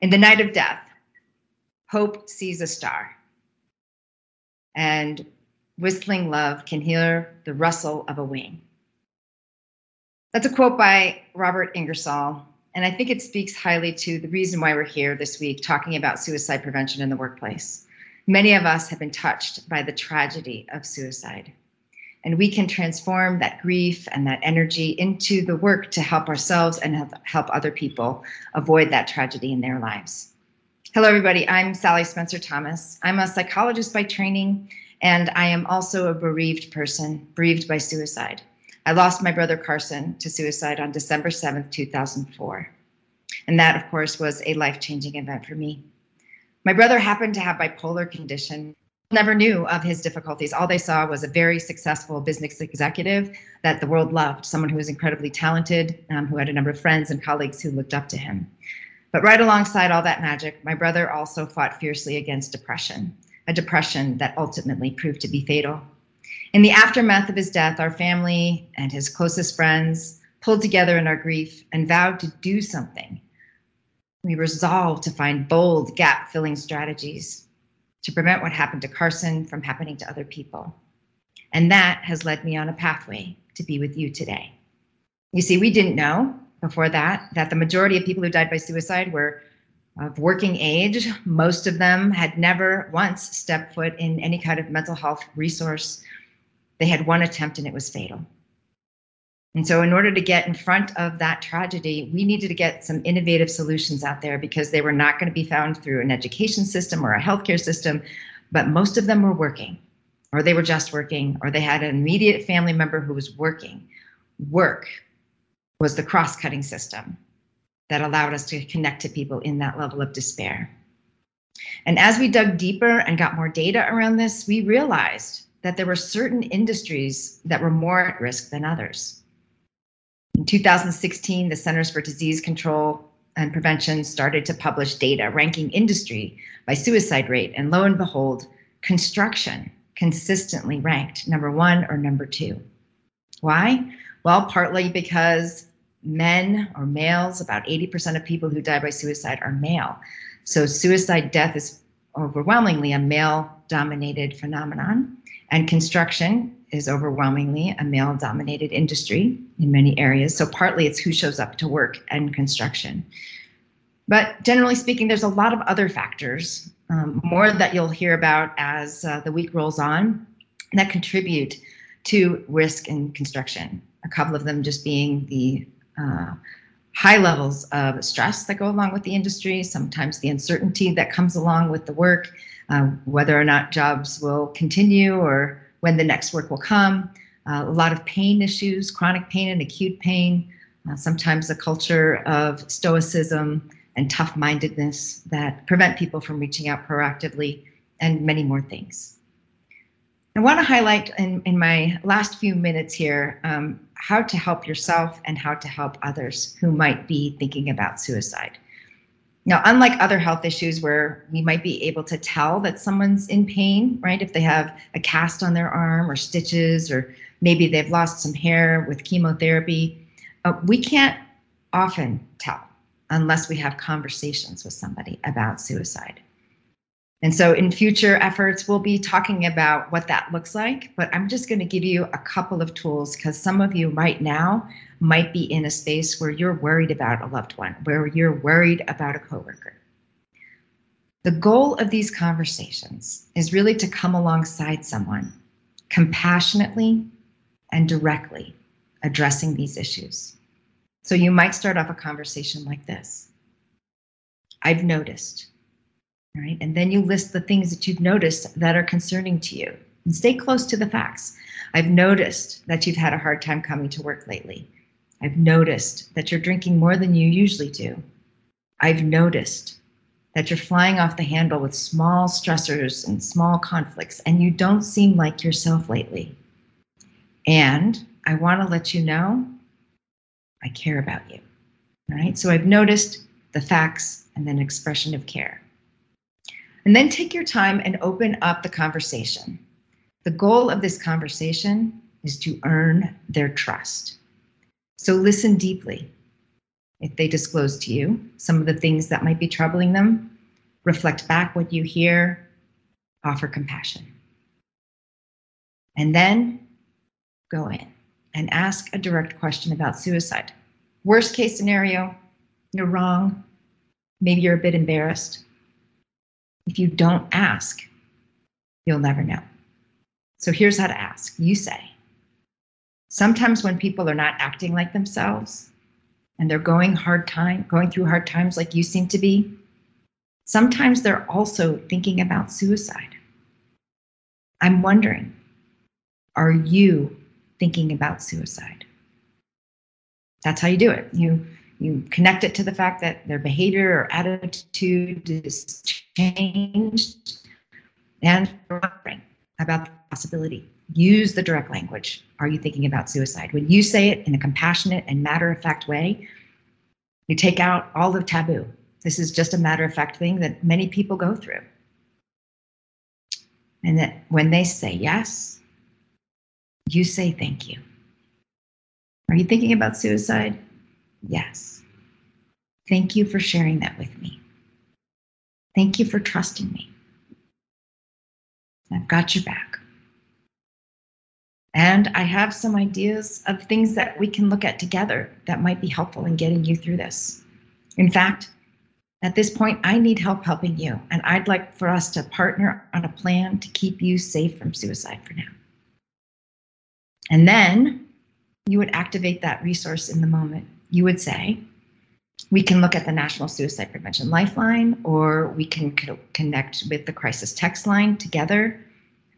In the night of death, hope sees a star. And whistling love can hear the rustle of a wing. That's a quote by Robert Ingersoll, and I think it speaks highly to the reason why we're here this week talking about suicide prevention in the workplace. Many of us have been touched by the tragedy of suicide, and we can transform that grief and that energy into the work to help ourselves and help other people avoid that tragedy in their lives. Hello, everybody. I'm Sally Spencer Thomas. I'm a psychologist by training, and I am also a bereaved person, bereaved by suicide. I lost my brother Carson to suicide on December 7th, 2004. And that, of course, was a life changing event for me. My brother happened to have bipolar condition. Never knew of his difficulties. All they saw was a very successful business executive that the world loved, someone who was incredibly talented, um, who had a number of friends and colleagues who looked up to him. But right alongside all that magic, my brother also fought fiercely against depression, a depression that ultimately proved to be fatal. In the aftermath of his death, our family and his closest friends pulled together in our grief and vowed to do something. We resolved to find bold gap filling strategies to prevent what happened to Carson from happening to other people. And that has led me on a pathway to be with you today. You see, we didn't know before that that the majority of people who died by suicide were of working age. Most of them had never once stepped foot in any kind of mental health resource they had one attempt and it was fatal. And so, in order to get in front of that tragedy, we needed to get some innovative solutions out there because they were not going to be found through an education system or a healthcare system, but most of them were working, or they were just working, or they had an immediate family member who was working. Work was the cross cutting system that allowed us to connect to people in that level of despair. And as we dug deeper and got more data around this, we realized that there were certain industries that were more at risk than others. In 2016, the Centers for Disease Control and Prevention started to publish data ranking industry by suicide rate, and lo and behold, construction consistently ranked number one or number two. Why? Well, partly because men or males, about 80% of people who die by suicide are male. So suicide death is overwhelmingly a male dominated phenomenon. And construction is overwhelmingly a male dominated industry in many areas. So, partly it's who shows up to work and construction. But generally speaking, there's a lot of other factors, um, more that you'll hear about as uh, the week rolls on, that contribute to risk in construction. A couple of them just being the uh, high levels of stress that go along with the industry, sometimes the uncertainty that comes along with the work, um, whether or not jobs will continue or when the next work will come. Uh, a lot of pain issues, chronic pain and acute pain, uh, sometimes a culture of stoicism and tough mindedness that prevent people from reaching out proactively, and many more things. I want to highlight in, in my last few minutes here um, how to help yourself and how to help others who might be thinking about suicide. Now, unlike other health issues where we might be able to tell that someone's in pain, right? If they have a cast on their arm or stitches, or maybe they've lost some hair with chemotherapy, uh, we can't often tell unless we have conversations with somebody about suicide. And so in future efforts, we'll be talking about what that looks like. But I'm just going to give you a couple of tools because some of you right now might be in a space where you're worried about a loved one, where you're worried about a coworker. The goal of these conversations is really to come alongside someone compassionately and directly addressing these issues. So you might start off a conversation like this I've noticed right? And then you list the things that you've noticed that are concerning to you and stay close to the facts. I've noticed that you've had a hard time coming to work lately. I've noticed that you're drinking more than you usually do. I've noticed that you're flying off the handle with small stressors and small conflicts, and you don't seem like yourself lately. And I want to let you know I care about you. All right. So I've noticed the facts and then expression of care. And then take your time and open up the conversation. The goal of this conversation is to earn their trust. So listen deeply. if they disclose to you some of the things that might be troubling them, reflect back what you hear, offer compassion. And then go in and ask a direct question about suicide. Worst case scenario, you're wrong. Maybe you're a bit embarrassed. If you don't ask, you'll never know. So here's how to ask. You say, sometimes when people are not acting like themselves and they're going hard time, going through hard times like you seem to be, sometimes they're also thinking about suicide. I'm wondering, are you thinking about suicide? That's how you do it. You you connect it to the fact that their behavior or attitude is changed and about the possibility. Use the direct language. Are you thinking about suicide? When you say it in a compassionate and matter of fact way, you take out all the taboo. This is just a matter of fact thing that many people go through. And that when they say yes, you say thank you. Are you thinking about suicide? Yes. Thank you for sharing that with me. Thank you for trusting me. I've got your back. And I have some ideas of things that we can look at together that might be helpful in getting you through this. In fact, at this point, I need help helping you, and I'd like for us to partner on a plan to keep you safe from suicide for now. And then you would activate that resource in the moment. You would say, we can look at the National Suicide Prevention Lifeline, or we can co- connect with the crisis text line together.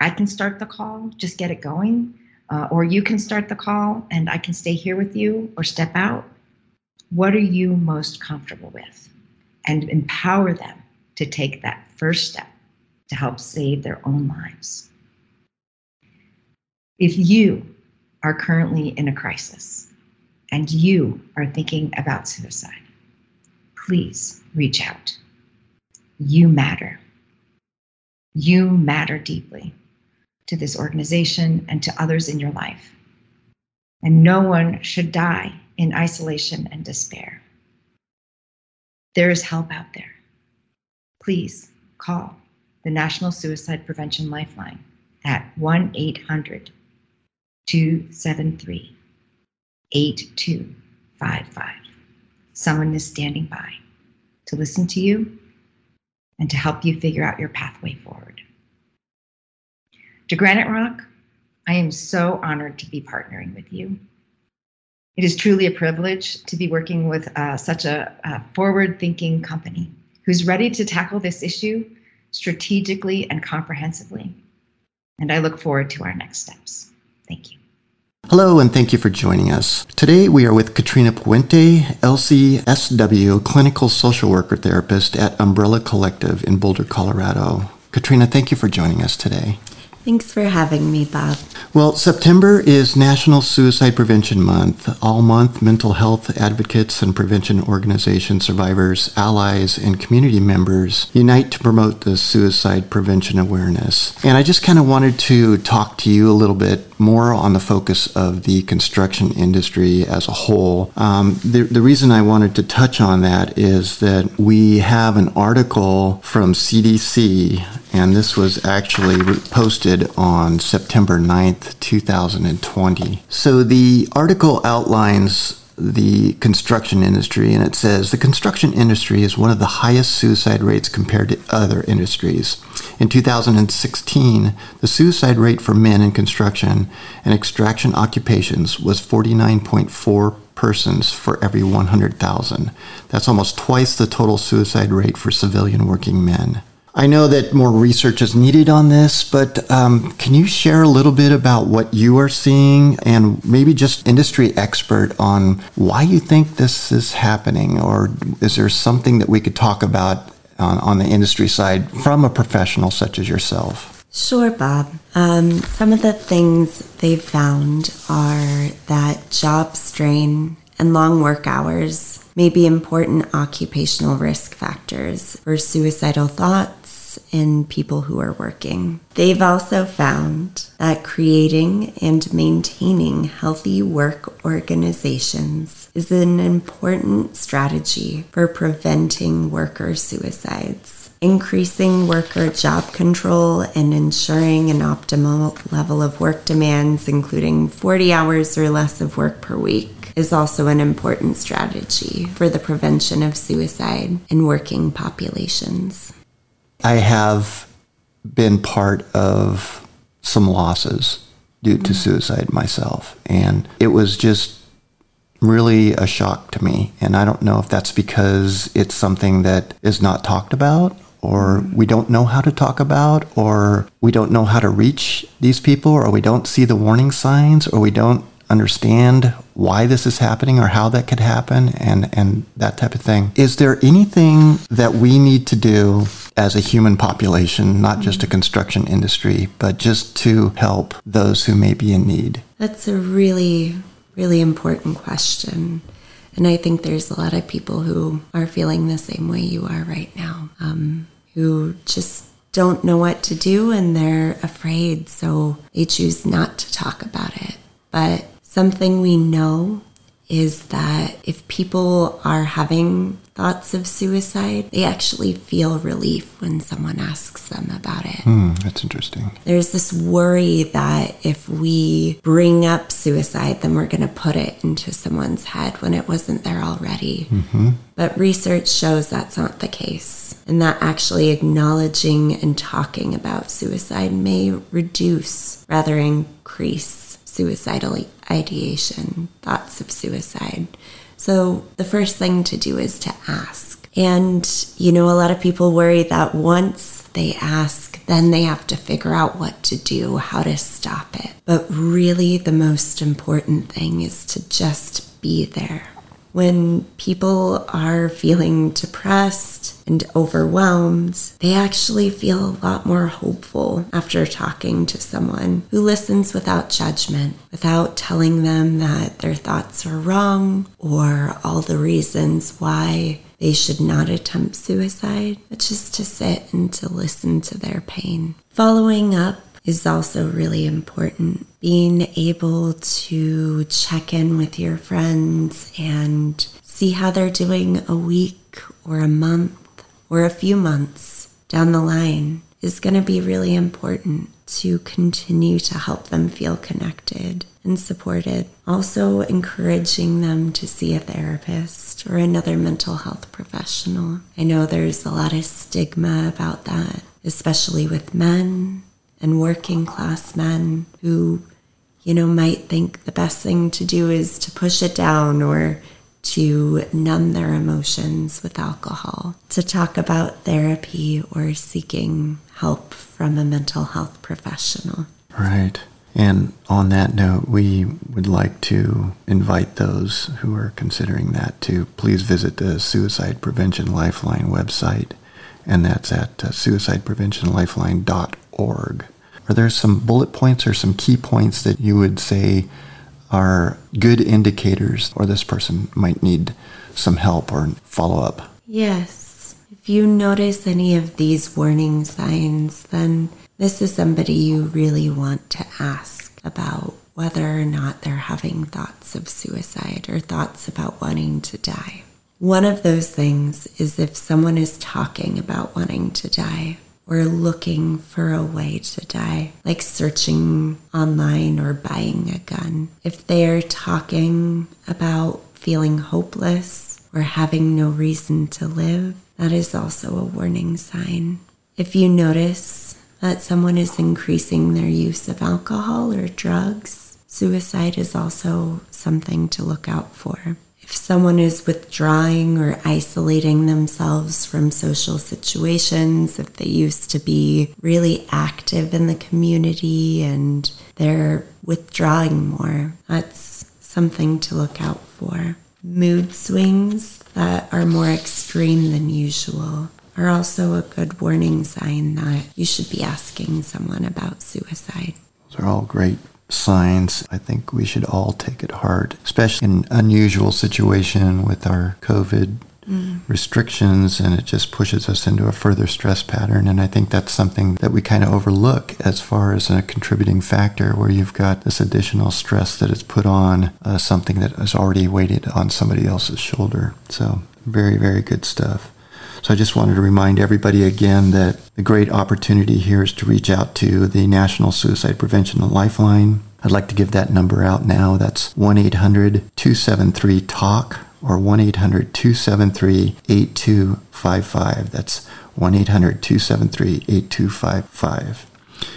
I can start the call, just get it going, uh, or you can start the call and I can stay here with you or step out. What are you most comfortable with? And empower them to take that first step to help save their own lives. If you are currently in a crisis and you are thinking about suicide, please reach out. You matter. You matter deeply to this organization and to others in your life. And no one should die in isolation and despair. There is help out there. Please call the National Suicide Prevention Lifeline at 1 800 273 8255. Someone is standing by to listen to you and to help you figure out your pathway forward. To Granite Rock, I am so honored to be partnering with you. It is truly a privilege to be working with uh, such a, a forward thinking company who's ready to tackle this issue strategically and comprehensively. And I look forward to our next steps. Thank you. Hello, and thank you for joining us. Today we are with Katrina Puente, LCSW, clinical social worker therapist at Umbrella Collective in Boulder, Colorado. Katrina, thank you for joining us today. Thanks for having me, Bob. Well, September is National Suicide Prevention Month. All month, mental health advocates and prevention organizations, survivors, allies, and community members unite to promote the suicide prevention awareness. And I just kind of wanted to talk to you a little bit more on the focus of the construction industry as a whole. Um, the, the reason I wanted to touch on that is that we have an article from CDC, and this was actually posted on September 9th, 2020. So the article outlines the construction industry, and it says the construction industry is one of the highest suicide rates compared to other industries. In 2016, the suicide rate for men in construction and extraction occupations was 49.4 persons for every 100,000. That's almost twice the total suicide rate for civilian working men. I know that more research is needed on this, but um, can you share a little bit about what you are seeing and maybe just industry expert on why you think this is happening? Or is there something that we could talk about on, on the industry side from a professional such as yourself? Sure, Bob. Um, some of the things they've found are that job strain and long work hours may be important occupational risk factors for suicidal thoughts in people who are working. They've also found that creating and maintaining healthy work organizations is an important strategy for preventing worker suicides. Increasing worker job control and ensuring an optimal level of work demands, including 40 hours or less of work per week, is also an important strategy for the prevention of suicide in working populations. I have been part of some losses due to mm-hmm. suicide myself, and it was just really a shock to me. And I don't know if that's because it's something that is not talked about or mm-hmm. we don't know how to talk about, or we don't know how to reach these people, or we don't see the warning signs, or we don't understand why this is happening or how that could happen and, and that type of thing. Is there anything that we need to do as a human population, not just a construction industry, but just to help those who may be in need? That's a really, really important question. And I think there's a lot of people who are feeling the same way you are right now, um, who just don't know what to do and they're afraid, so they choose not to talk about it. But something we know is that if people are having thoughts of suicide, they actually feel relief when someone asks them about it. Hmm, that's interesting. There's this worry that if we bring up suicide, then we're going to put it into someone's head when it wasn't there already. Mm-hmm. But research shows that's not the case, and that actually acknowledging and talking about suicide may reduce rather increase suicidal ideation, thoughts of suicide. So the first thing to do is to ask. And, you know, a lot of people worry that once they ask, then they have to figure out what to do, how to stop it. But really, the most important thing is to just be there. When people are feeling depressed and overwhelmed, they actually feel a lot more hopeful after talking to someone who listens without judgment, without telling them that their thoughts are wrong or all the reasons why they should not attempt suicide, but just to sit and to listen to their pain. Following up is also really important. Being able to check in with your friends and see how they're doing a week or a month or a few months down the line is going to be really important to continue to help them feel connected and supported. Also, encouraging them to see a therapist or another mental health professional. I know there's a lot of stigma about that, especially with men and working class men who, you know, might think the best thing to do is to push it down or to numb their emotions with alcohol, to talk about therapy or seeking help from a mental health professional. Right. And on that note, we would like to invite those who are considering that to please visit the Suicide Prevention Lifeline website, and that's at uh, suicidepreventionlifeline.org. Are there some bullet points or some key points that you would say are good indicators or this person might need some help or follow up? Yes. If you notice any of these warning signs, then this is somebody you really want to ask about whether or not they're having thoughts of suicide or thoughts about wanting to die. One of those things is if someone is talking about wanting to die or looking for a way to die, like searching online or buying a gun. If they are talking about feeling hopeless or having no reason to live, that is also a warning sign. If you notice that someone is increasing their use of alcohol or drugs, suicide is also something to look out for. If someone is withdrawing or isolating themselves from social situations, if they used to be really active in the community and they're withdrawing more, that's something to look out for. Mood swings that are more extreme than usual are also a good warning sign that you should be asking someone about suicide. Those are all great signs. I think we should all take it hard, especially in an unusual situation with our COVID mm. restrictions and it just pushes us into a further stress pattern. And I think that's something that we kind of overlook as far as a contributing factor where you've got this additional stress that is put on uh, something that is already weighted on somebody else's shoulder. So, very, very good stuff. So I just wanted to remind everybody again that the great opportunity here is to reach out to the National Suicide Prevention Lifeline. I'd like to give that number out now. That's 1 800 273 TALK or 1 800 273 8255. That's 1 800 273 8255.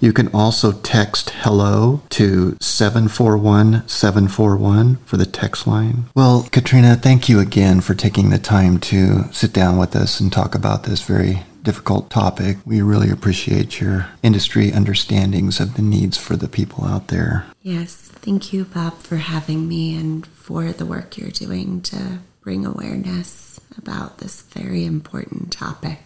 You can also text hello to 741 741 for the text line. Well, Katrina, thank you again for taking the time to sit down with us and talk about this very difficult topic. We really appreciate your industry understandings of the needs for the people out there. Yes, thank you, Bob, for having me and for the work you're doing to bring awareness about this very important topic.